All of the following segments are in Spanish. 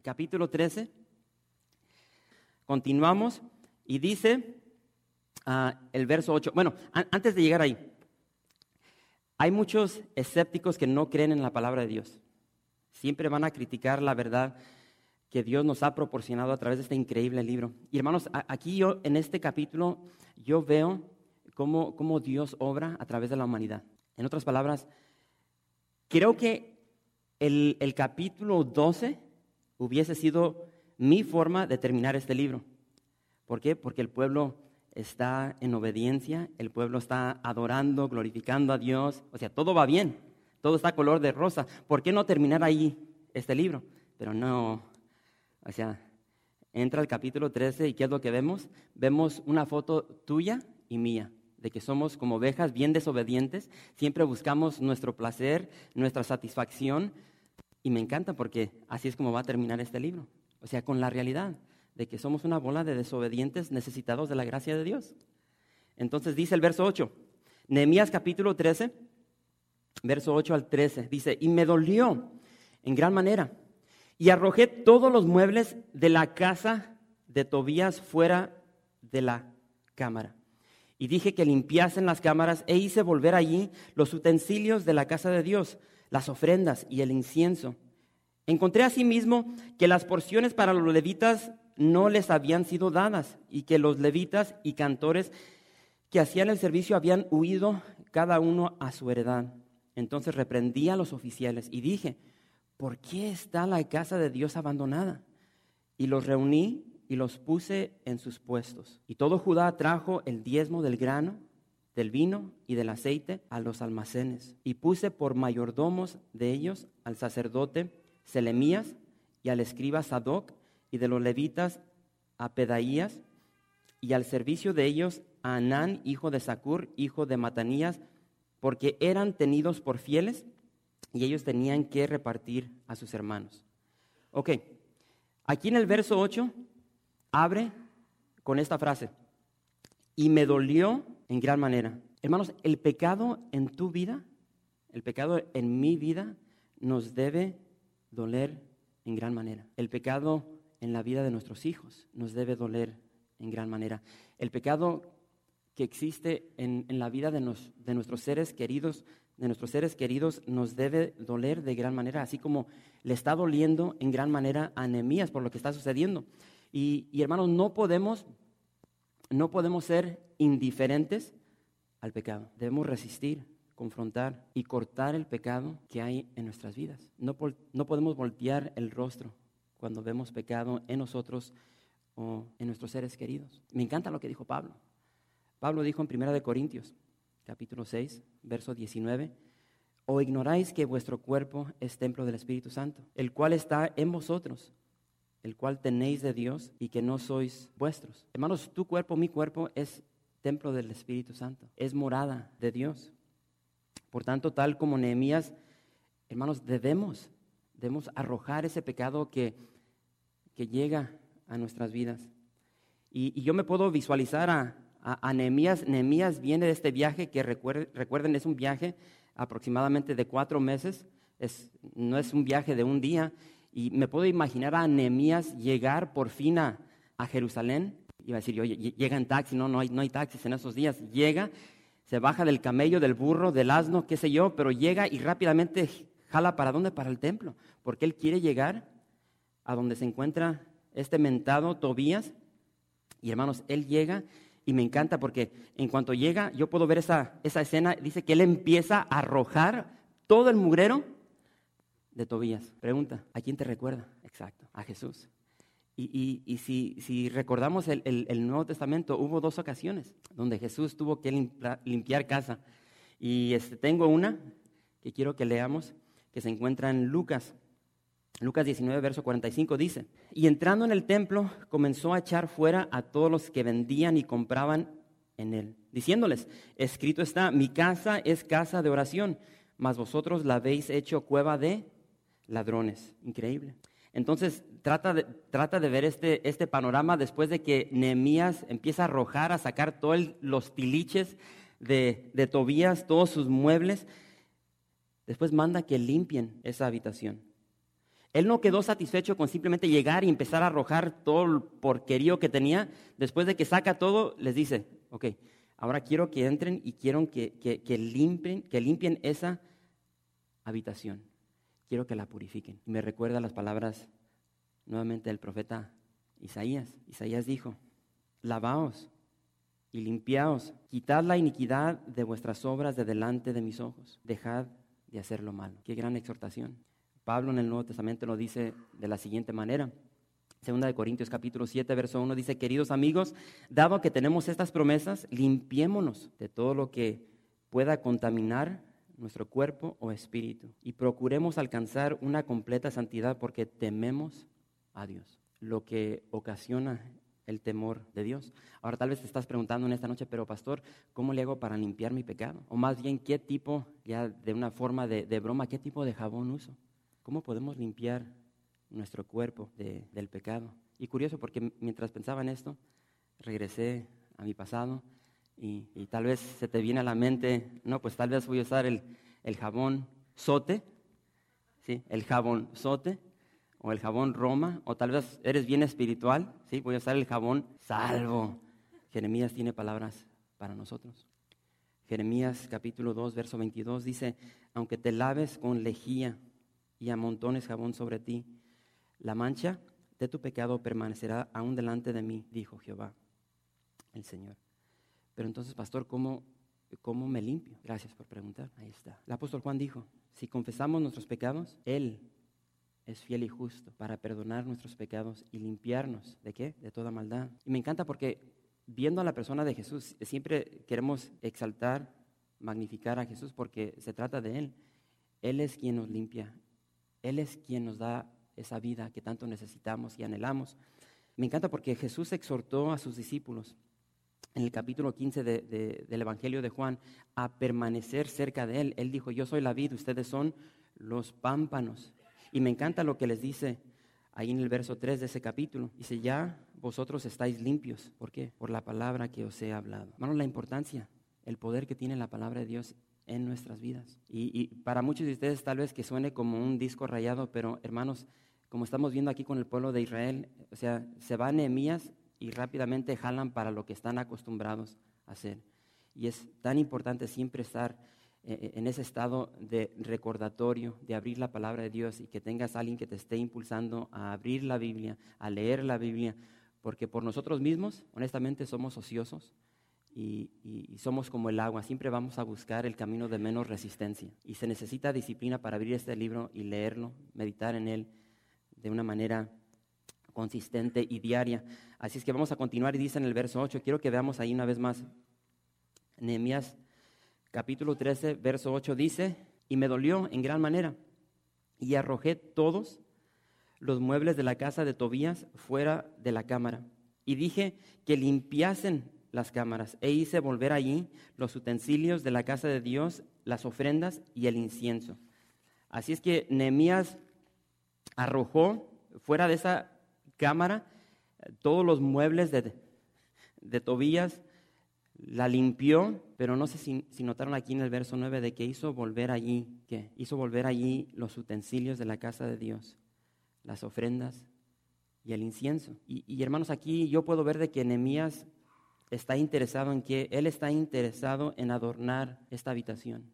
Capítulo 13. Continuamos y dice ah, el verso 8. Bueno, antes de llegar ahí, hay muchos escépticos que no creen en la palabra de Dios. Siempre van a criticar la verdad que Dios nos ha proporcionado a través de este increíble libro. Y hermanos, aquí yo, en este capítulo, yo veo cómo, cómo Dios obra a través de la humanidad. En otras palabras, creo que el, el capítulo 12 hubiese sido mi forma de terminar este libro. ¿Por qué? Porque el pueblo está en obediencia, el pueblo está adorando, glorificando a Dios, o sea, todo va bien, todo está color de rosa. ¿Por qué no terminar ahí este libro? Pero no, o sea, entra el capítulo 13 y ¿qué es lo que vemos? Vemos una foto tuya y mía, de que somos como ovejas bien desobedientes, siempre buscamos nuestro placer, nuestra satisfacción, y me encanta porque así es como va a terminar este libro. O sea, con la realidad de que somos una bola de desobedientes necesitados de la gracia de Dios. Entonces dice el verso 8, Nehemías capítulo 13, verso 8 al 13, dice, y me dolió en gran manera, y arrojé todos los muebles de la casa de Tobías fuera de la cámara. Y dije que limpiasen las cámaras e hice volver allí los utensilios de la casa de Dios, las ofrendas y el incienso Encontré asimismo que las porciones para los levitas no les habían sido dadas y que los levitas y cantores que hacían el servicio habían huido cada uno a su heredad. Entonces reprendí a los oficiales y dije, ¿por qué está la casa de Dios abandonada? Y los reuní y los puse en sus puestos. Y todo Judá trajo el diezmo del grano, del vino y del aceite a los almacenes. Y puse por mayordomos de ellos al sacerdote Selemías y al escriba Sadoc y de los levitas a Pedaías y al servicio de ellos a Anán, hijo de Sacur, hijo de Matanías, porque eran tenidos por fieles y ellos tenían que repartir a sus hermanos. Ok, aquí en el verso 8 abre con esta frase, y me dolió en gran manera. Hermanos, el pecado en tu vida, el pecado en mi vida, nos debe doler en gran manera. El pecado en la vida de nuestros hijos nos debe doler en gran manera. El pecado que existe en, la vida de, de, nuestros seres queridos, de nuestros seres queridos, nos debe doler de gran manera, así como le está doliendo en gran manera a Nehemías por lo que está sucediendo. Y, y hermanos, no podemos, no podemos ser indiferentes al pecado. Debemos resistir, confrontar y cortar el pecado que hay en nuestras vidas. No, no podemos voltear el rostro cuando vemos pecado en nosotros o en nuestros seres queridos. Me encanta lo que dijo Pablo. Pablo dijo en 1 Corintios, capítulo 6, verso 19, o ignoráis que vuestro cuerpo es templo del Espíritu Santo, el cual está en vosotros, el cual tenéis de Dios y que no sois vuestros. Hermanos, tu cuerpo, mi cuerpo es templo del Espíritu Santo, es morada de Dios. Por tanto, tal como Nehemías, hermanos, debemos, debemos arrojar ese pecado que, que llega a nuestras vidas. Y, yo me puedo visualizar a, a, Nehemías. Nehemías viene de este viaje que recuerden, es un viaje aproximadamente de cuatro meses, es, no es un viaje de un día. Y me puedo imaginar a Nehemías llegar por fin a, a Jerusalén. Iba a decir, oye, llega en taxi, no, no hay, no hay taxis en esos días. Llega se baja del camello, del burro, del asno, qué sé yo, pero llega y rápidamente jala para dónde? Para el templo, porque él quiere llegar a donde se encuentra este mentado Tobías. Y hermanos, él llega y me encanta porque en cuanto llega, yo puedo ver esa, esa escena, dice que él empieza a arrojar todo el mugrero de Tobías. Pregunta, ¿a quién te recuerda? Exacto, a Jesús. Y, si, recordamos el, Nuevo Testamento, hubo dos ocasiones donde Jesús tuvo que limpiar, casa. Y este, tengo una que quiero que leamos, que se encuentra en Lucas, Lucas 19, verso 45 dice, y entrando en el templo comenzó a echar fuera a todos los que vendían y compraban en él, diciéndoles, escrito está, mi casa es casa de oración, mas vosotros la habéis hecho cueva de ladrones. Increíble. Entonces trata de, trata de ver este, este panorama después de que Nehemías empieza a arrojar, a sacar todos los tiliches de, de Tobías, todos sus muebles. Después manda que limpien esa habitación. Él no quedó satisfecho con simplemente llegar y empezar a arrojar todo el porquerío que tenía. Después de que saca todo, les dice, ok, ahora quiero que entren y quiero que, que, limpien, que limpien esa habitación. Quiero que la purifiquen. Me recuerda las palabras nuevamente del profeta Isaías. Isaías dijo, lavaos y limpiaos, quitad la iniquidad de vuestras obras de delante de mis ojos, dejad de hacer lo malo. Qué gran exhortación. Pablo en el Nuevo Testamento lo dice de la siguiente manera. Segunda de Corintios capítulo 7, verso 1 dice, queridos amigos, dado que tenemos estas promesas, limpiémonos de todo lo que pueda contaminar nuestro cuerpo o espíritu y procuremos alcanzar una completa santidad porque tememos a Dios, lo que ocasiona el temor de Dios. Ahora tal vez te estás preguntando en esta noche, pero pastor, ¿cómo le hago para limpiar mi pecado? O más bien, ¿qué tipo, ya de una forma de, de broma, qué tipo de jabón uso? ¿Cómo podemos limpiar nuestro cuerpo del pecado? Y curioso porque mientras pensaba en esto, regresé a mi pasado y, tal vez se te viene a la mente, no, pues tal vez voy a usar el, jabón sote, ¿sí? el jabón sote o el jabón Roma, o tal vez eres bien espiritual, ¿sí? voy a usar el jabón salvo. Jeremías tiene palabras para nosotros. Jeremías capítulo 2, verso 22 dice, aunque te laves con lejía, y amontones jabón sobre ti. La mancha de tu pecado permanecerá aún delante de mí, dijo Jehová, el Señor. Pero entonces, pastor, ¿cómo, cómo me limpio? Gracias por preguntar. Ahí está. El apóstol Juan dijo, si confesamos nuestros pecados, Él es fiel y justo para perdonar nuestros pecados y limpiarnos. ¿De qué? De toda maldad. Y me encanta porque viendo a la persona de Jesús, siempre queremos exaltar, magnificar a Jesús porque se trata de Él. Él es quien nos limpia, él es quien nos da esa vida que tanto necesitamos y anhelamos. Me encanta porque Jesús exhortó a sus discípulos en el capítulo 15 del Evangelio de Juan a permanecer cerca de Él. Él dijo, yo soy la vid, ustedes son los pámpanos. Y me encanta lo que les dice ahí en el verso 3 de ese capítulo. Dice, ya vosotros estáis limpios. ¿Por qué? Por la palabra que os he hablado. Hermanos, la importancia, el poder que tiene la palabra de Dios en nuestras vidas. Y, para muchos de ustedes tal vez que suene como un disco rayado, pero hermanos, como estamos viendo aquí con el pueblo de Israel, o sea, se van Nehemías y rápidamente jalan para lo que están acostumbrados a hacer. Y es tan importante siempre estar eh, eh, en ese estado de recordatorio, de abrir la palabra de Dios y que tengas alguien que te esté impulsando a abrir la Biblia, a leer la Biblia, porque por nosotros mismos, honestamente, somos ociosos, y, somos como el agua, siempre vamos a buscar el camino de menos resistencia. Y se necesita disciplina para abrir este libro y leerlo, meditar en él de una manera consistente y diaria. Así es que vamos a continuar y dice en el verso 8, quiero que veamos ahí una vez más. Nehemías capítulo 13, verso 8 dice, y me dolió en gran manera, y arrojé todos los muebles de la casa de Tobías fuera de la cámara, y dije que limpiasen las cámaras e hice volver allí los utensilios de la casa de Dios, las ofrendas y el incienso. Así es que Nehemías arrojó fuera de esa cámara todos los muebles de, de Tobías, la limpió, pero no sé si, si, notaron aquí en el verso 9 de que hizo volver allí, que hizo volver allí los utensilios de la casa de Dios, las ofrendas y el incienso. Y, y hermanos, aquí yo puedo ver de que Nehemías está interesado en que Él está interesado en adornar esta habitación.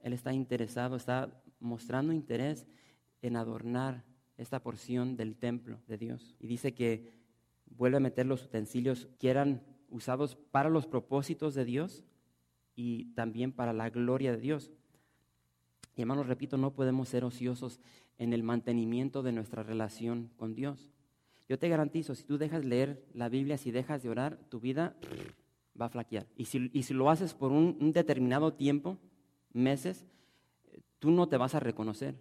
Él está interesado, está mostrando interés en adornar esta porción del templo de Dios. Y dice que vuelve a meter los utensilios que eran usados para los propósitos de Dios y también para la gloria de Dios. Y hermanos, repito, no podemos ser ociosos en el mantenimiento de nuestra relación con Dios. Yo te garantizo, si tú dejas leer la Biblia, si dejas de orar, tu vida va a flaquear. Y si, y si lo haces por un, determinado tiempo, meses, tú no te vas a reconocer.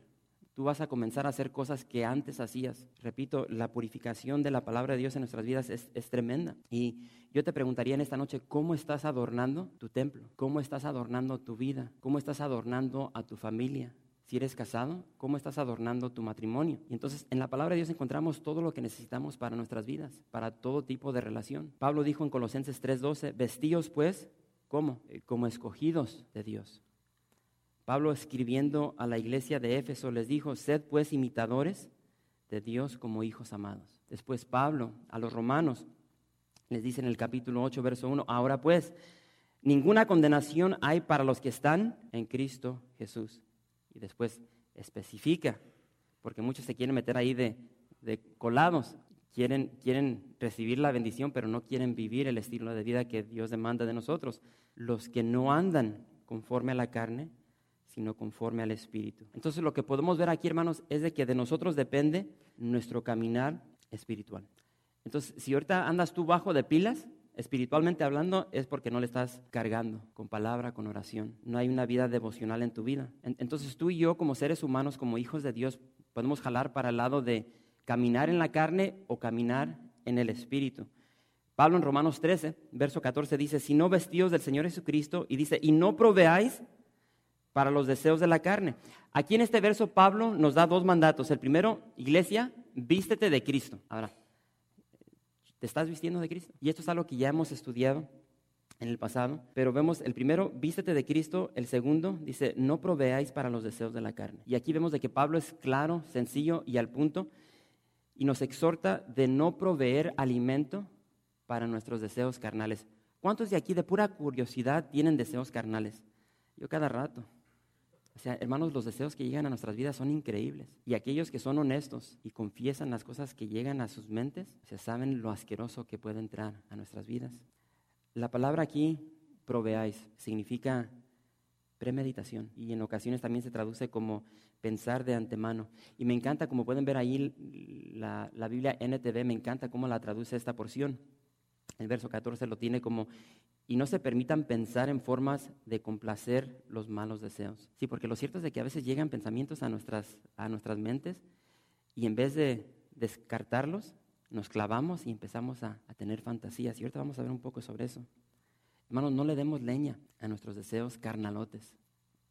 Tú vas a comenzar a hacer cosas que antes hacías. Repito, la purificación de la palabra de Dios en nuestras vidas es, tremenda. Y yo te preguntaría en esta noche, ¿cómo estás adornando tu templo? ¿Cómo estás adornando tu vida? ¿Cómo estás adornando a tu familia? Si eres casado, ¿cómo estás adornando tu matrimonio? Y entonces en la palabra de Dios encontramos todo lo que necesitamos para nuestras vidas, para todo tipo de relación. Pablo dijo en Colosenses 3:12, vestíos pues, ¿cómo? Eh, como escogidos de Dios Pablo escribiendo a la iglesia de Éfeso les dijo, sed pues imitadores de Dios como hijos amados. Después Pablo a los romanos les dice en el capítulo 8, verso 1, ahora pues, ninguna condenación hay para los que están en Cristo Jesús. Y después especifica, porque muchos se quieren meter ahí de, de colados, quieren, quieren recibir la bendición, pero no quieren vivir el estilo de vida que Dios demanda de nosotros. Los que no andan conforme a la carne, sino conforme al Espíritu. Entonces lo que podemos ver aquí, hermanos, es de que de nosotros depende nuestro caminar espiritual. Entonces, si ahorita andas tú bajo de pilas, espiritualmente hablando, es porque no le estás cargando con palabra, con oración. No hay una vida devocional en tu vida. Entonces tú y yo, como seres humanos, como hijos de Dios, podemos jalar para el lado de caminar en la carne o caminar en el Espíritu. Pablo en Romanos 13, verso 14 dice, si no vestidos del Señor Jesucristo, y dice, y no proveáis para los deseos de la carne. Aquí en este verso Pablo nos da dos mandatos. El primero, iglesia, vístete de Cristo. Ahora, ¿te estás vistiendo de Cristo? Y esto es algo que ya hemos estudiado en el pasado, pero vemos el primero, vístete de Cristo, el segundo dice, no proveáis para los deseos de la carne. Y aquí vemos de que Pablo es claro, sencillo y al punto, y nos exhorta de no proveer alimento para nuestros deseos carnales. ¿Cuántos de aquí de pura curiosidad tienen deseos carnales? Yo cada rato. O sea, hermanos, los deseos que llegan a nuestras vidas son increíbles. Y aquellos que son honestos y confiesan las cosas que llegan a sus mentes, se saben lo asqueroso que puede entrar a nuestras vidas. La palabra aquí, proveáis, significa premeditación y en ocasiones también se traduce como pensar de antemano. Y me encanta, como pueden ver ahí, la, la Biblia NTV, me encanta cómo la traduce esta porción. El verso 14 lo tiene como y no se permitan pensar en formas de complacer los malos deseos. Sí, porque lo cierto es de que a veces llegan pensamientos a nuestras, a nuestras mentes y en vez de descartarlos, nos clavamos y empezamos a, tener fantasías. Y ahorita vamos a ver un poco sobre eso. Hermanos, no le demos leña a nuestros deseos carnalotes.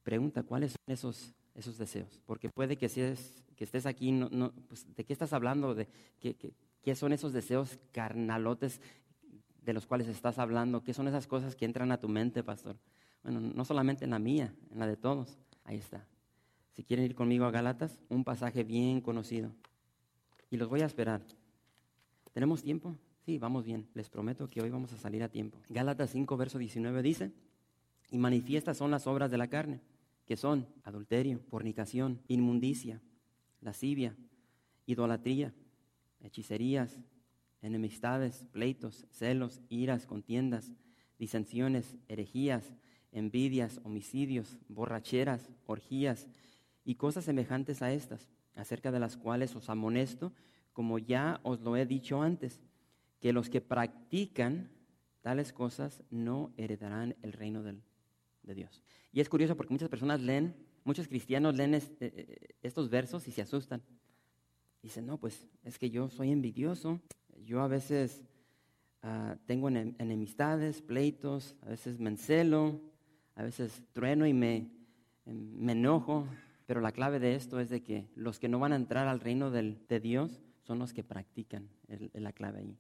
Pregunta, ¿cuáles son esos, esos deseos? Porque puede que, si es, que estés aquí, no, pues, ¿de qué estás hablando? ¿De qué, qué, qué son esos deseos carnalotes de los cuales estás hablando? ¿Qué son esas cosas que entran a tu mente, pastor? Bueno, no solamente en la mía, en la de todos. Ahí está. Si quieren ir conmigo a Galatas, un pasaje bien conocido. Y los voy a esperar. ¿Tenemos tiempo? Sí, vamos bien. Les prometo que hoy vamos a salir a tiempo. Gálatas 5, verso 19 dice, y manifiestas son las obras de la carne, que son adulterio, fornicación, inmundicia, lascivia, idolatría, hechicerías, enemistades, pleitos, celos, iras, contiendas, disensiones, herejías, envidias, homicidios, borracheras, orgías y cosas semejantes a estas, acerca de las cuales os amonesto, como ya os lo he dicho antes, que los que practican tales cosas no heredarán el reino de Dios. Y es curioso porque muchas personas leen, muchos cristianos leen eh, eh, estos versos y se asustan. Dicen, no, pues es que yo soy envidioso, yo a veces ah, tengo enemistades, pleitos, a veces me encelo, a veces trueno y me, me enojo, pero la clave de esto es de que los que no van a entrar al reino del, de Dios son los que practican, es la clave ahí.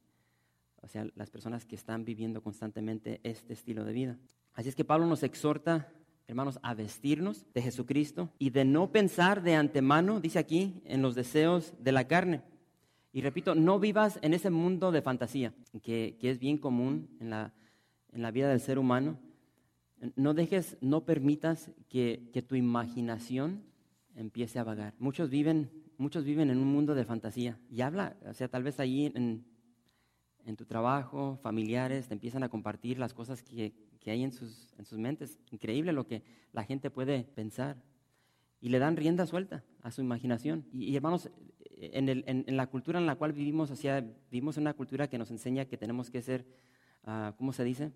O sea, las personas que están viviendo constantemente este estilo de vida. Así es que Pablo nos exhorta, hermanos, a vestirnos de Jesucristo y de no pensar de antemano, dice aquí, en los deseos de la carne. Y repito, no vivas en ese mundo de fantasía, que, es bien común en la, en la, vida del ser humano. No dejes, no permitas que, que, tu imaginación empiece a vagar. Muchos viven, muchos viven en un mundo de fantasía. Y habla, o sea, tal vez ahí en, en tu trabajo, familiares, te empiezan a compartir las cosas que, que hay en sus, en sus mentes. Increíble lo que la gente puede pensar. Y le dan rienda suelta a su imaginación. Y hermanos, en, la cultura en la cual vivimos, o sea, vivimos en una cultura que nos enseña que tenemos que ser, uh, ¿cómo se dice?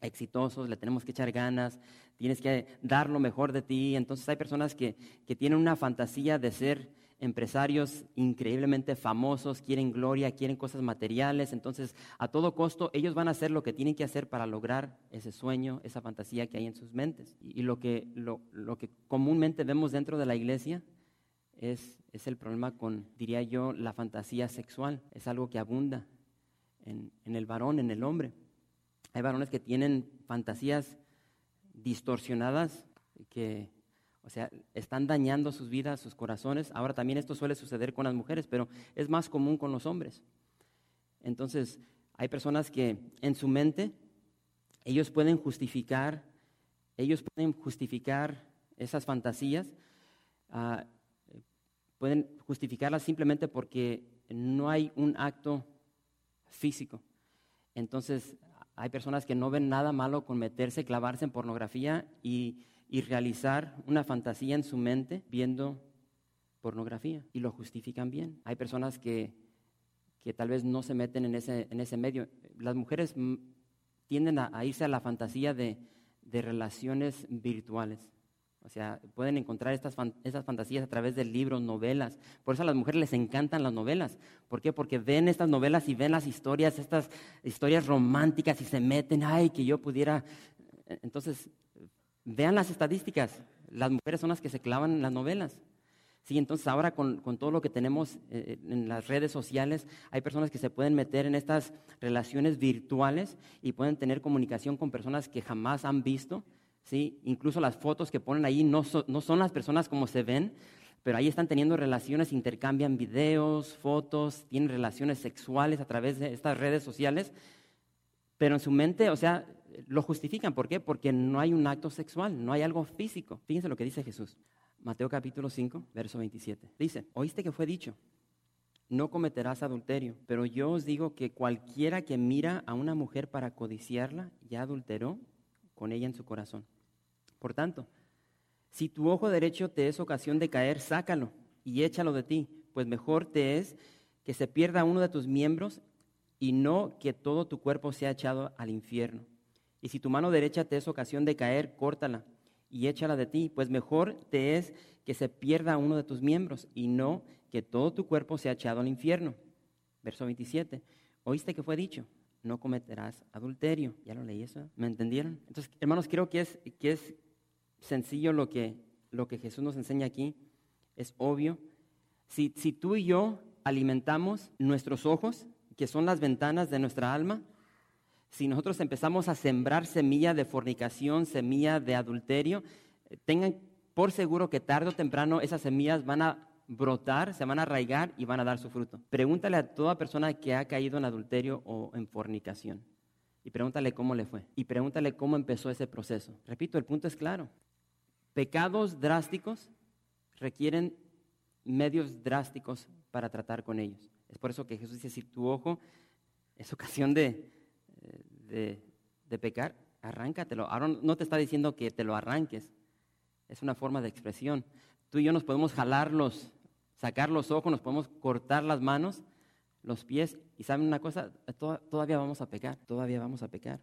exitosos, le tenemos que echar ganas, tienes que dar lo mejor de ti. Entonces hay personas que, que tienen una fantasía de ser empresarios increíblemente famosos, quieren gloria, quieren cosas materiales, entonces a todo costo ellos van a hacer lo que tienen que hacer para lograr ese sueño, esa fantasía que hay en sus mentes. Y, lo, que, lo, lo, que comúnmente vemos dentro de la iglesia es, es, el problema con, diría yo, la fantasía sexual. Es algo que abunda en, en el varón, en el hombre. Hay varones que tienen fantasías distorsionadas que o sea, están dañando sus vidas, sus corazones. Ahora también esto suele suceder con las mujeres, pero es más común con los hombres. Entonces, hay personas que en su mente ellos pueden justificar, ellos pueden justificar esas fantasías, uh, pueden justificarlas simplemente porque no hay un acto físico. Entonces, hay personas que no ven nada malo con meterse, clavarse en pornografía y y realizar una fantasía en su mente viendo pornografía y lo justifican bien. Hay personas que, que tal vez no se meten en ese, en ese medio. Las mujeres tienden a, irse a la fantasía de, de, relaciones virtuales. O sea, pueden encontrar estas, estas fantasías a través de libros, novelas. Por eso a las mujeres les encantan las novelas. ¿Por qué? Porque ven estas novelas y ven las historias, estas historias románticas y se meten, ay, que yo pudiera. Entonces, Vean las estadísticas, las mujeres son las que se clavan en las novelas. Sí, entonces ahora con, todo lo que tenemos eh, en las redes sociales, hay personas que se pueden meter en estas relaciones virtuales y pueden tener comunicación con personas que jamás han visto. ¿Sí? Incluso las fotos que ponen ahí no, no son las personas como se ven, pero ahí están teniendo relaciones, intercambian videos, fotos, tienen relaciones sexuales a través de estas redes sociales. Pero en su mente, o sea, lo justifican. ¿Por qué? Porque no hay un acto sexual, no hay algo físico. Fíjense lo que dice Jesús. Mateo capítulo 5, verso 27. Dice, oíste que fue dicho, no cometerás adulterio, pero yo os digo que cualquiera que mira a una mujer para codiciarla, ya adulteró con ella en su corazón. Por tanto, si tu ojo derecho te es ocasión de caer, sácalo y échalo de ti, pues mejor te es que se pierda uno de tus miembros y no que todo tu cuerpo sea echado al infierno. Y si tu mano derecha te es ocasión de caer, córtala y échala de ti, pues mejor te es que se pierda uno de tus miembros y no que todo tu cuerpo sea echado al infierno. Verso 27. Oíste que fue dicho, no cometerás adulterio. ¿Ya lo leí eso? ¿Me entendieron? Entonces, hermanos, creo que es, que es sencillo lo que, lo que Jesús nos enseña aquí. Es obvio. Si, si tú y yo alimentamos nuestros ojos, que son las ventanas de nuestra alma, si nosotros empezamos a sembrar semilla de fornicación, semilla de adulterio, eh, tengan por seguro que tarde o temprano esas semillas van a brotar, se van a arraigar y van a dar su fruto. Pregúntale a toda persona que ha caído en adulterio o en fornicación y pregúntale cómo le fue y pregúntale cómo empezó ese proceso. Repito, el punto es claro. Pecados drásticos requieren medios drásticos para tratar con ellos. Es por eso que Jesús dice, si tu ojo es ocasión de, de, pecar, arráncatelo. Ahora no te está diciendo que te lo arranques, es una forma de expresión. Tú y yo nos podemos jalarlos, sacar los ojos, nos podemos cortar las manos, los pies, y saben una cosa, todavía vamos a pecar, todavía vamos a pecar.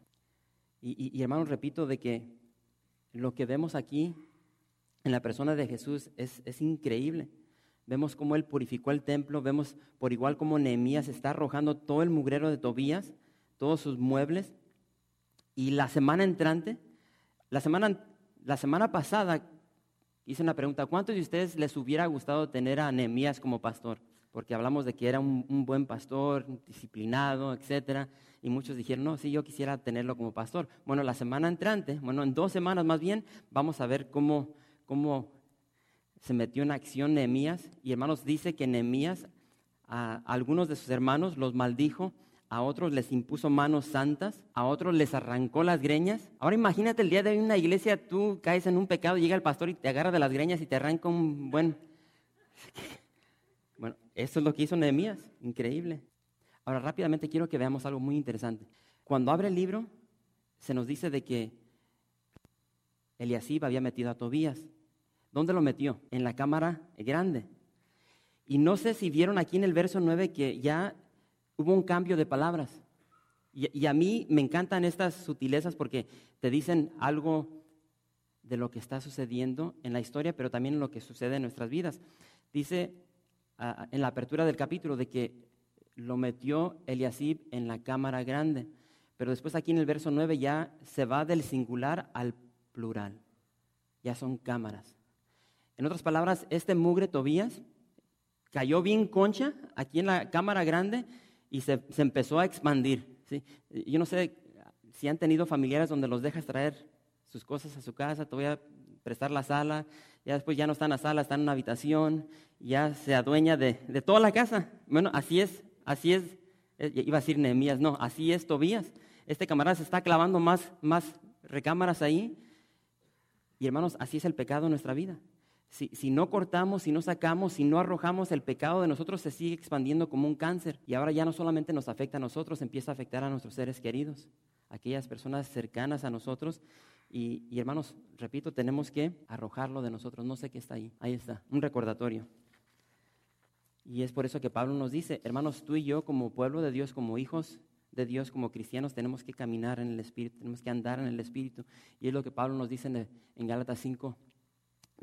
Y, y, hermanos, repito de que lo que vemos aquí en la persona de Jesús es, es increíble. Vemos cómo Él purificó el templo, vemos por igual cómo Nehemías está arrojando todo el mugrero de Tobías todos sus muebles. Y la semana entrante, la semana, la semana pasada hice una pregunta, ¿cuántos de ustedes les hubiera gustado tener a Nehemías como pastor? Porque hablamos de que era un, buen pastor, disciplinado, etcétera, y muchos dijeron, no, sí, yo quisiera tenerlo como pastor. Bueno, la semana entrante, bueno, en dos semanas más bien, vamos a ver cómo, cómo se metió en acción Nehemías. Y hermanos, dice que Nehemías a algunos de sus hermanos los maldijo a otros les impuso manos santas, a otros les arrancó las greñas. Ahora imagínate el día de hoy en una iglesia, tú caes en un pecado, llega el pastor y te agarra de las greñas y te arranca un buen... Bueno, eso es lo que hizo Nehemías, increíble. Ahora rápidamente quiero que veamos algo muy interesante. Cuando abre el libro, se nos dice de que Eliasib había metido a Tobías. ¿Dónde lo metió? En la cámara grande. Y no sé si vieron aquí en el verso 9 que ya hubo un cambio de palabras. Y, a mí me encantan estas sutilezas porque te dicen algo de lo que está sucediendo en la historia, pero también en lo que sucede en nuestras vidas. Dice en la apertura del capítulo de que lo metió Eliasib en la cámara grande, pero después aquí en el verso 9 ya se va del singular al plural, ya son cámaras. En otras palabras, este mugre Tobías cayó bien concha aquí en la cámara grande y se, empezó a expandir. ¿sí? Yo no sé si han tenido familiares donde los dejas traer sus cosas a su casa, te voy a prestar la sala, ya después ya no están en la sala, están en una habitación, ya se adueña de, toda la casa. Bueno, así es, así es, eh, iba a decir Nehemías, no, así es Tobías. Este camarada se está clavando más, más recámaras ahí. Y hermanos, así es el pecado en nuestra vida. Si, no cortamos, si no sacamos, si no arrojamos el pecado de nosotros, se sigue expandiendo como un cáncer. Y ahora ya no solamente nos afecta a nosotros, empieza a afectar a nuestros seres queridos, aquellas personas cercanas a nosotros. Y, y hermanos, repito, tenemos que arrojarlo de nosotros. No sé qué está ahí. Ahí está, un recordatorio. Y es por eso que Pablo nos dice, hermanos, tú y yo como pueblo de Dios, como hijos de Dios, como cristianos, tenemos que caminar en el Espíritu, tenemos que andar en el Espíritu. Y es lo que Pablo nos dice en, en Gálatas 5,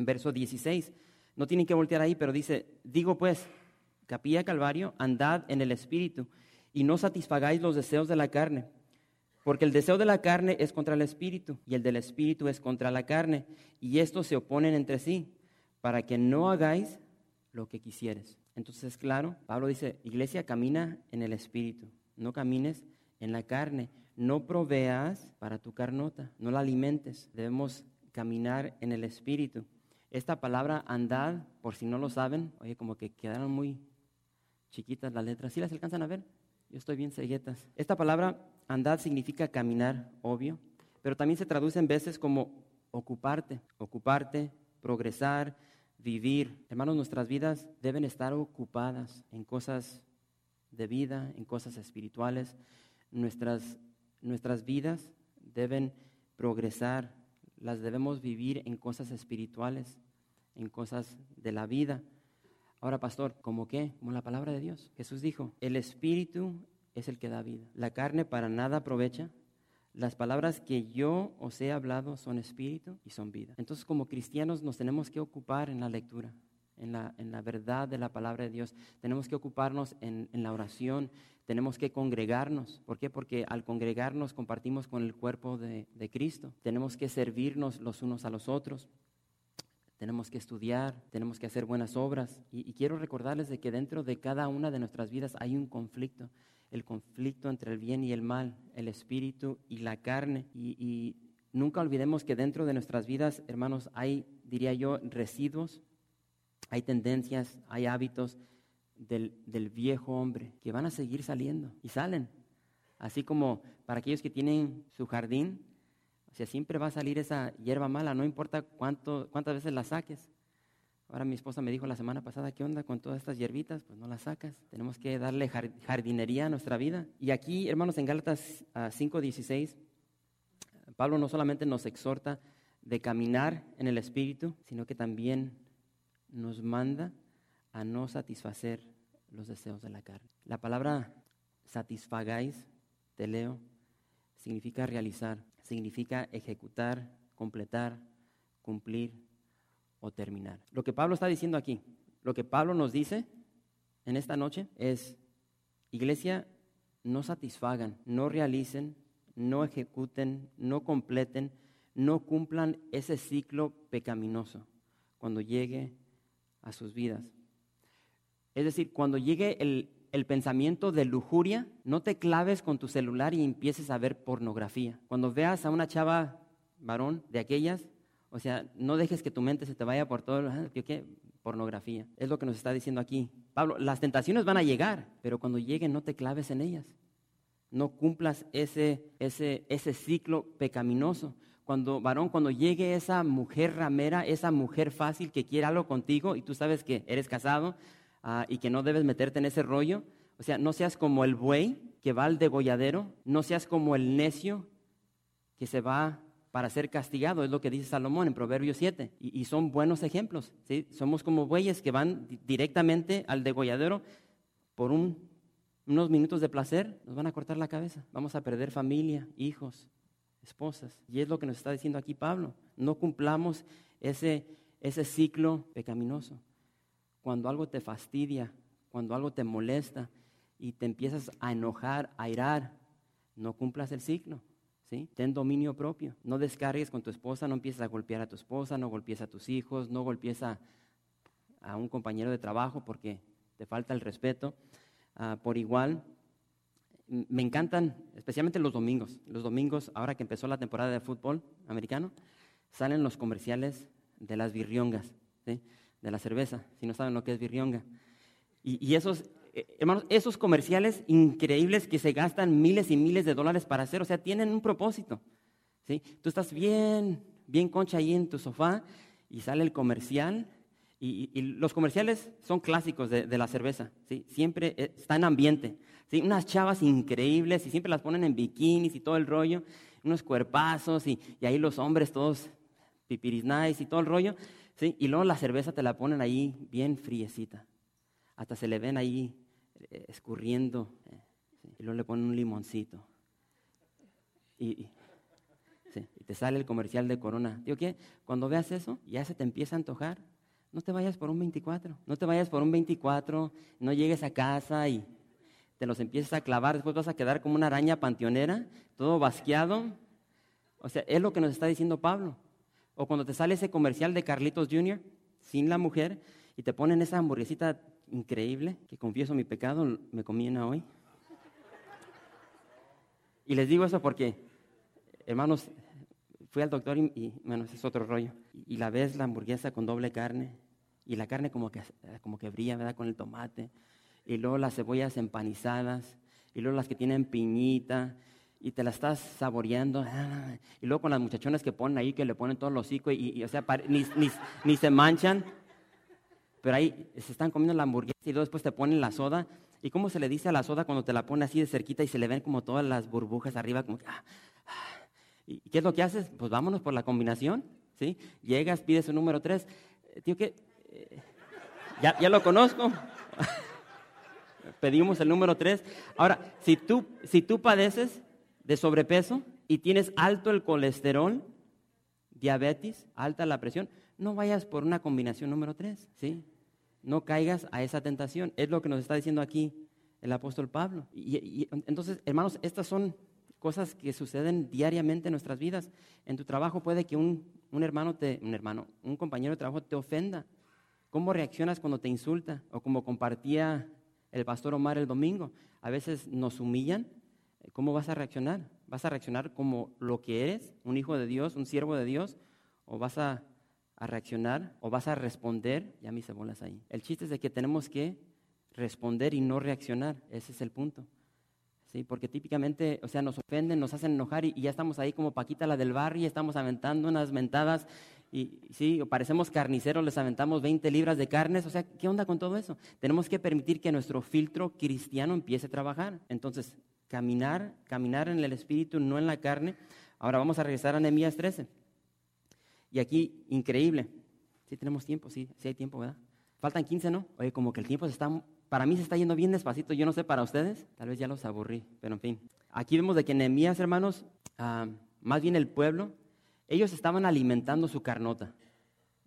verso 16. No tienen que voltear ahí, pero dice, digo pues, capilla Calvario, andad en el Espíritu y no satisfagáis los deseos de la carne, porque el deseo de la carne es contra el Espíritu y el del Espíritu es contra la carne, y estos se oponen entre sí, para que no hagáis lo que quisieres. Entonces, claro, Pablo dice, iglesia, camina en el Espíritu, no camines en la carne, no proveas para tu carnota, no la alimentes, debemos caminar en el Espíritu. Esta palabra andad, por si no lo saben, oye, como que quedaron muy chiquitas las letras. ¿Sí las alcanzan a ver? Yo estoy bien ceguetas. Esta palabra andad significa caminar, obvio, pero también se traduce en veces como ocuparte, ocuparte, progresar, vivir. Hermanos, nuestras vidas deben estar ocupadas en cosas de vida, en cosas espirituales. Nuestras, nuestras vidas deben progresar, las debemos vivir en cosas espirituales, en cosas de la vida. Ahora, pastor, ¿cómo qué? Como la palabra de Dios. Jesús dijo, el espíritu es el que da vida. La carne para nada aprovecha. Las palabras que yo os he hablado son espíritu y son vida. Entonces, como cristianos nos tenemos que ocupar en la lectura, en la, en la verdad de la palabra de Dios. Tenemos que ocuparnos en, en la oración, tenemos que congregarnos. ¿Por qué? Porque al congregarnos compartimos con el cuerpo de, Cristo. Tenemos que servirnos los unos a los otros. Tenemos que estudiar, tenemos que hacer buenas obras. Y, quiero recordarles de que dentro de cada una de nuestras vidas hay un conflicto. El conflicto entre el bien y el mal, el espíritu y la carne. Y nunca olvidemos que dentro de nuestras vidas, hermanos, hay, diría yo, residuos, hay tendencias, hay hábitos del, viejo hombre, que van a seguir saliendo y salen. Así como para aquellos que tienen su jardín, o sea, siempre va a salir esa hierba mala, no importa cuánto, cuántas veces la saques. Ahora mi esposa me dijo la semana pasada, ¿qué onda con todas estas hierbitas? Pues no las sacas. Tenemos que darle jardinería a nuestra vida. Y aquí, hermanos, en Gálatas 5:16, Pablo no solamente nos exhorta de caminar en el Espíritu, sino que también nos manda a no satisfacer los deseos de la carne. La palabra satisfagáis, te leo, significa realizar, significa ejecutar, completar, cumplir o terminar. Lo que Pablo está diciendo aquí, lo que Pablo nos dice en esta noche es, iglesia, no satisfagan, no realicen, no ejecuten, no completen, no cumplan ese ciclo pecaminoso cuando llegue a sus vidas. Es decir, cuando llegue el, pensamiento de lujuria, no te claves con tu celular y empieces a ver pornografía. Cuando veas a una chava varón de aquellas, o sea, no dejes que tu mente se te vaya por todo, ¿qué? Pornografía. Es lo que nos está diciendo aquí. Pablo, las tentaciones van a llegar, pero cuando lleguen no te claves en ellas. No cumplas ese, ese, ese ciclo pecaminoso. Cuando, varón, cuando llegue esa mujer ramera, esa mujer fácil que quiere algo contigo y tú sabes que eres casado, Ah, y que no debes meterte en ese rollo. O sea, no seas como el buey que va al degolladero, no seas como el necio que se va para ser castigado, es lo que dice Salomón en Proverbios 7. Y, son buenos ejemplos. ¿sí? Somos como bueyes que van directamente al degolladero por un unos minutos de placer, nos van a cortar la cabeza. Vamos a perder familia, hijos, esposas. Y es lo que nos está diciendo aquí Pablo. No cumplamos ese, ese ciclo pecaminoso. Cuando algo te fastidia, cuando algo te molesta y te empiezas a enojar, a irar, no cumplas el ciclo. ¿sí? Ten dominio propio. No descargues con tu esposa, no empieces a golpear a tu esposa, no golpees a tus hijos, no golpees a, un compañero de trabajo porque te falta el respeto. Ah, por igual, me encantan, especialmente los domingos. Los domingos, ahora que empezó la temporada de fútbol americano, salen los comerciales de las birriongas, de la cerveza, si no saben lo que es birrionga. Y, y esos, eh, hermanos, esos comerciales increíbles que se gastan miles y miles de dólares para hacer, o sea, tienen un propósito. ¿sí? Tú estás bien, bien concha ahí en tu sofá y sale el comercial. Y, los comerciales son clásicos de, la cerveza, ¿sí? siempre eh, está en ambiente. ¿sí? Unas chavas increíbles y siempre las ponen en bikinis y todo el rollo, unos cuerpazos y, ahí los hombres todos pipiris nice y todo el rollo. ¿sí? Y luego la cerveza te la ponen ahí bien friecita. Hasta se le ven ahí eh, escurriendo, eh, y luego le ponen un limoncito. Y, te sale el comercial de Corona. Digo, ¿qué? Cuando veas eso, ya se te empieza a antojar. No te vayas por un 24, no te vayas por un 24, no llegues a casa y te los empiezas a clavar, después vas a quedar como una araña panteonera, todo basqueado. O sea, es lo que nos está diciendo Pablo. O cuando te sale ese comercial de Carlitos Jr., sin la mujer, y te ponen esa hamburguesita increíble, que confieso mi pecado, me comí una hoy. Y les digo eso porque, hermanos, fui al doctor y, bueno, ese es otro rollo. Y, la ves la hamburguesa con doble carne, y la carne como que, como que brilla, ¿verdad? Con el tomate. Y luego las cebollas empanizadas, y luego las que tienen piñita, y te la estás saboreando. Y luego con las muchachonas que ponen ahí, que le ponen todo el hocico, y, o sea, ni, ni, ni se manchan pero ahí se están comiendo la hamburguesa y luego después te ponen la soda. ¿Y cómo se le dice a la soda cuando te la pone así de cerquita y se le ven como todas las burbujas arriba? Como ah, ah. ¿Y qué es lo que haces? Pues vámonos por la combinación, ¿sí? Llegas, pides un número tres. Tío, ¿qué? Ya, lo conozco. Pedimos el número tres. Ahora, si tú, si tú padeces de sobrepeso y tienes alto el colesterol, diabetes, alta la presión, no vayas por una combinación número tres, ¿sí? no caigas a esa tentación. Es lo que nos está diciendo aquí el apóstol Pablo. Y, entonces, hermanos, estas son cosas que suceden diariamente en nuestras vidas. En tu trabajo puede que un, hermano te, un hermano, un compañero de trabajo te ofenda. ¿Cómo reaccionas cuando te insulta? O como compartía el pastor Omar el domingo. A veces nos humillan. ¿Cómo vas a reaccionar? ¿Vas a reaccionar como lo que eres, un hijo de Dios, un siervo de Dios? ¿O vas a a reaccionar o vas a responder, ya mis bolas ahí. El chiste es de que tenemos que responder y no reaccionar, ese es el punto. ¿Sí? Porque típicamente, o sea, nos ofenden, nos hacen enojar y, ya estamos ahí como Paquita la del barrio y estamos aventando unas mentadas y sí, parecemos carniceros, les aventamos 20 libras de carnes, o sea, ¿qué onda con todo eso? Tenemos que permitir que nuestro filtro cristiano empiece a trabajar. Entonces, caminar, caminar en el espíritu, no en la carne. Ahora vamos a regresar a Nehemías 13. Y aquí, increíble. Sí tenemos tiempo, sí, sí hay tiempo, ¿verdad? Faltan 15, ¿no? Oye, como que el tiempo se está, para mí se está yendo bien despacito, yo no sé para ustedes, tal vez ya los aburrí, pero en fin. Aquí vemos de que Nehemías, hermanos, ah, más bien el pueblo, ellos estaban alimentando su carnota,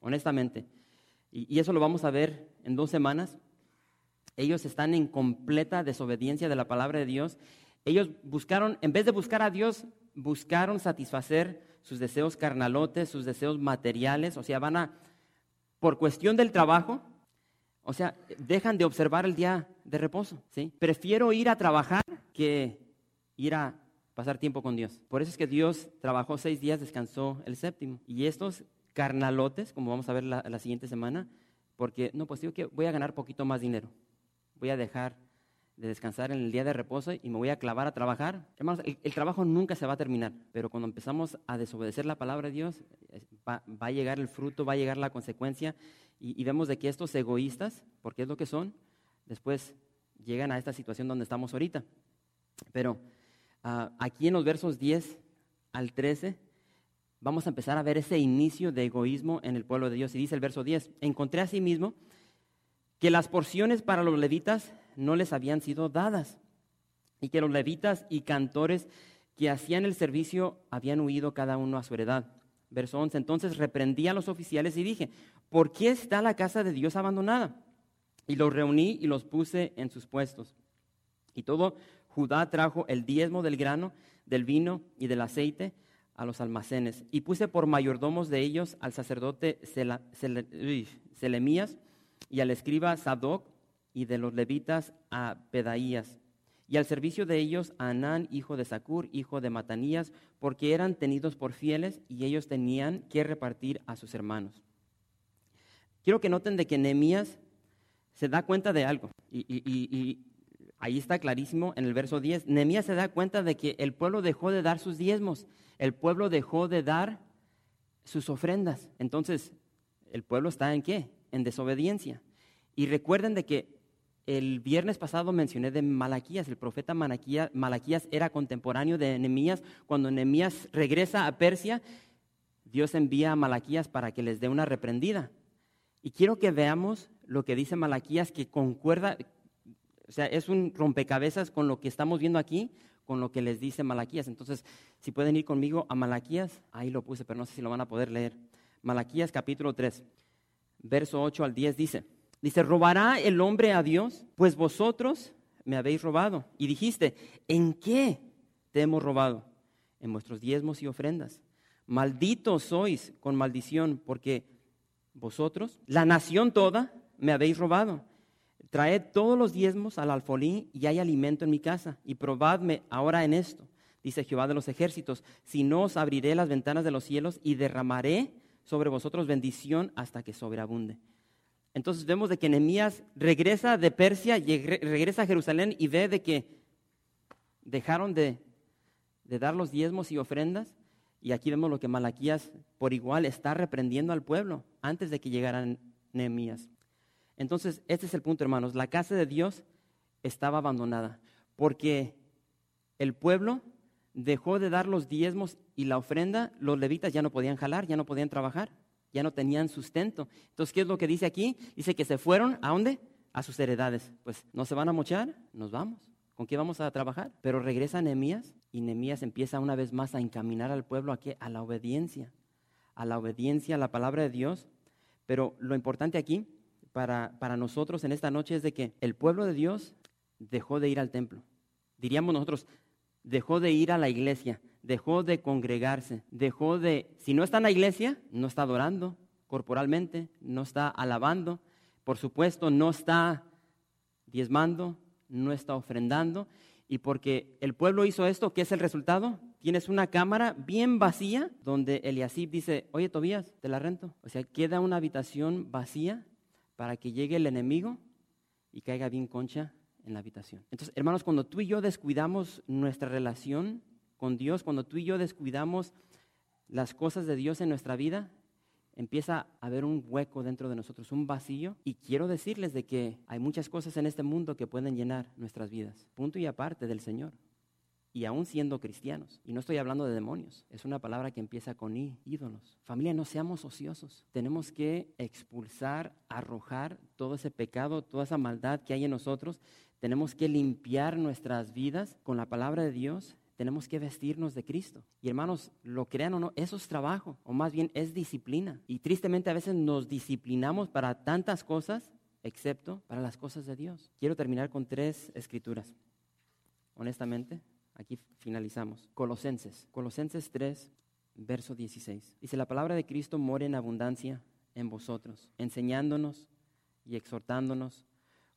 honestamente. Y, eso lo vamos a ver en dos semanas. Ellos están en completa desobediencia de la palabra de Dios. Ellos buscaron, en vez de buscar a Dios, buscaron satisfacer sus deseos carnalotes, sus deseos materiales, o sea, van a, por cuestión del trabajo, o sea, dejan de observar el día de reposo, ¿sí? Prefiero ir a trabajar que ir a pasar tiempo con Dios. Por eso es que Dios trabajó seis días, descansó el séptimo. Y estos carnalotes, como vamos a ver la, la siguiente semana, porque, no, pues digo que voy a ganar poquito más dinero. Voy a dejar de descansar en el día de reposo y me voy a clavar a trabajar. Hermanos, el, trabajo nunca se va a terminar, pero cuando empezamos a desobedecer la palabra de Dios, va, a llegar el fruto, va a llegar la consecuencia y, vemos de que estos egoístas, porque es lo que son, después llegan a esta situación donde estamos ahorita. Pero ah, aquí en los versos 10 al 13 vamos a empezar a ver ese inicio de egoísmo en el pueblo de Dios. Y dice el verso 10, encontré sí mismo que las porciones para los levitas no les habían sido dadas, y que los levitas y cantores que hacían el servicio habían huido cada uno a su heredad. Verso 11. Entonces reprendí a los oficiales y dije, ¿por qué está la casa de Dios abandonada? Y los reuní y los puse en sus puestos. Y todo Judá trajo el diezmo del grano, del vino y del aceite a los almacenes. Y puse por mayordomos de ellos al sacerdote Selemías y al escriba Sadoc y de los levitas a Pedaías y al servicio de ellos a Anán, hijo de Sacur, hijo de Matanías, porque eran tenidos por fieles y ellos tenían que repartir a sus hermanos. Quiero que noten de que Nehemías se da cuenta de algo, y, ahí está clarísimo en el verso 10. Nehemías se da cuenta de que el pueblo dejó de dar sus diezmos, el pueblo dejó de dar sus ofrendas. Entonces, ¿el pueblo está en qué? En desobediencia. Y recuerden de que el viernes pasado mencioné de Malaquías, el profeta Malaquías, era contemporáneo de Nehemías. Cuando Nehemías regresa a Persia, Dios envía a Malaquías para que les dé una reprendida. Y quiero que veamos lo que dice Malaquías, que concuerda, o sea, es un rompecabezas con lo que estamos viendo aquí, con lo que les dice Malaquías. Entonces, si pueden ir conmigo a Malaquías, ahí lo puse, pero no sé si lo van a poder leer. Malaquías capítulo 3, verso 8 al 10 dice, Dice, ¿robará el hombre a Dios? Pues vosotros me habéis robado. Y dijiste, ¿en qué te hemos robado? En vuestros diezmos y ofrendas. Malditos sois con maldición, porque vosotros, la nación toda, me habéis robado. Traed todos los diezmos al alfolí y hay alimento en mi casa. Y probadme ahora en esto, dice Jehová de los ejércitos, si no os abriré las ventanas de los cielos y derramaré sobre vosotros bendición hasta que sobreabunde. Entonces vemos de que Nehemías regresa de Persia, regresa a Jerusalén y ve de que dejaron de, dar los diezmos y ofrendas. Y aquí vemos lo que Malaquías por igual está reprendiendo al pueblo antes de que llegaran Nehemías. Entonces, este es el punto, hermanos. La casa de Dios estaba abandonada porque el pueblo dejó de dar los diezmos y la ofrenda, los levitas ya no podían jalar, ya no podían trabajar ya no tenían sustento. Entonces, ¿qué es lo que dice aquí? Dice que se fueron, ¿a dónde? A sus heredades. Pues, ¿no se van a mochar? Nos vamos. ¿Con qué vamos a trabajar? Pero regresa Nehemías y Nehemías empieza una vez más a encaminar al pueblo aquí a la obediencia, a la obediencia a la palabra de Dios. Pero lo importante aquí para, nosotros en esta noche es de que el pueblo de Dios dejó de ir al templo. Diríamos nosotros, dejó de ir a la iglesia, dejó de congregarse, dejó de, si no está en la iglesia, no está adorando corporalmente, no está alabando, por supuesto, no está diezmando, no está ofrendando. Y porque el pueblo hizo esto, ¿qué es el resultado? Tienes una cámara bien vacía donde Eliasib dice, oye Tobías, te la rento. O sea, queda una habitación vacía para que llegue el enemigo y caiga bien concha en la habitación. Entonces, hermanos, cuando tú y yo descuidamos nuestra relación con Dios, cuando tú y yo descuidamos las cosas de Dios en nuestra vida, empieza a haber un hueco dentro de nosotros, un vacío. Y quiero decirles de que hay muchas cosas en este mundo que pueden llenar nuestras vidas, punto y aparte del Señor. Y aún siendo cristianos. Y no estoy hablando de demonios, es una palabra que empieza con I, ídolos. Familia, no seamos ociosos. Tenemos que expulsar, arrojar todo ese pecado, toda esa maldad que hay en nosotros. Tenemos que limpiar nuestras vidas con la palabra de Dios tenemos que vestirnos de Cristo. Y hermanos, lo crean o no, eso es trabajo, o más bien es disciplina. Y tristemente a veces nos disciplinamos para tantas cosas, excepto para las cosas de Dios. Quiero terminar con tres escrituras. Honestamente, aquí finalizamos. Colosenses, Colosenses 3, verso 16. Dice, la palabra de Cristo mora en abundancia en vosotros, enseñándonos y exhortándonos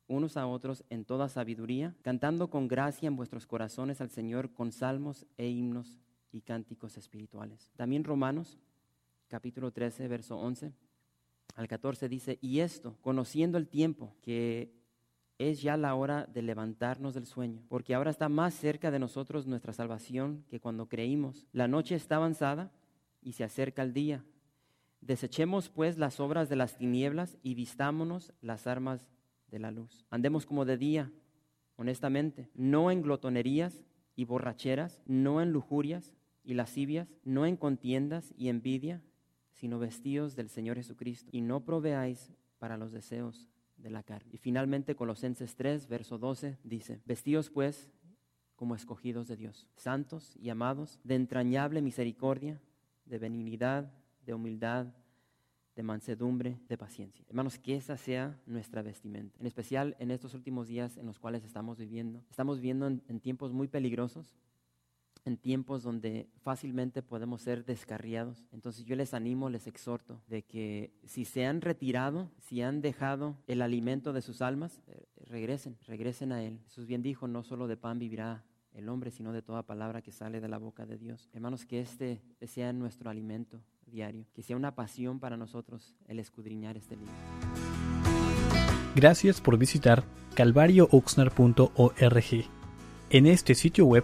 unos a otros en toda sabiduría, cantando con gracia en vuestros corazones al Señor con salmos e himnos y cánticos espirituales. También Romanos, capítulo 13, verso 11 al 14 dice, y esto, conociendo el tiempo, que es ya la hora de levantarnos del sueño, porque ahora está más cerca de nosotros nuestra salvación que cuando creímos. La noche está avanzada y se acerca el día. Desechemos pues las obras de las tinieblas y vistámonos las armas de la luz. Andemos como de día, honestamente, no en glotonerías y borracheras, no en lujurias y lascivias, no en contiendas y envidia, sino vestidos del Señor Jesucristo, y no proveáis para los deseos de la carne. Y finalmente Colosenses 3, verso 12 dice, vestidos pues como escogidos de Dios, santos y amados, de entrañable misericordia, de benignidad, de humildad, de mansedumbre, de paciencia. Hermanos, que esa sea nuestra vestimenta. En especial en estos últimos días en los cuales estamos viviendo. Estamos viviendo en, en tiempos muy peligrosos, en tiempos donde fácilmente podemos ser descarriados. Entonces yo les animo, les exhorto de que si se han retirado, si han dejado el alimento de sus almas, eh, regresen, regresen a Él. Jesús bien dijo, no solo de pan vivirá el hombre, sino de toda palabra que sale de la boca de Dios. Hermanos, que este sea nuestro alimento diario, que sea una pasión para nosotros el escudriñar este libro. Gracias por visitar calvariooxnar.org. En este sitio web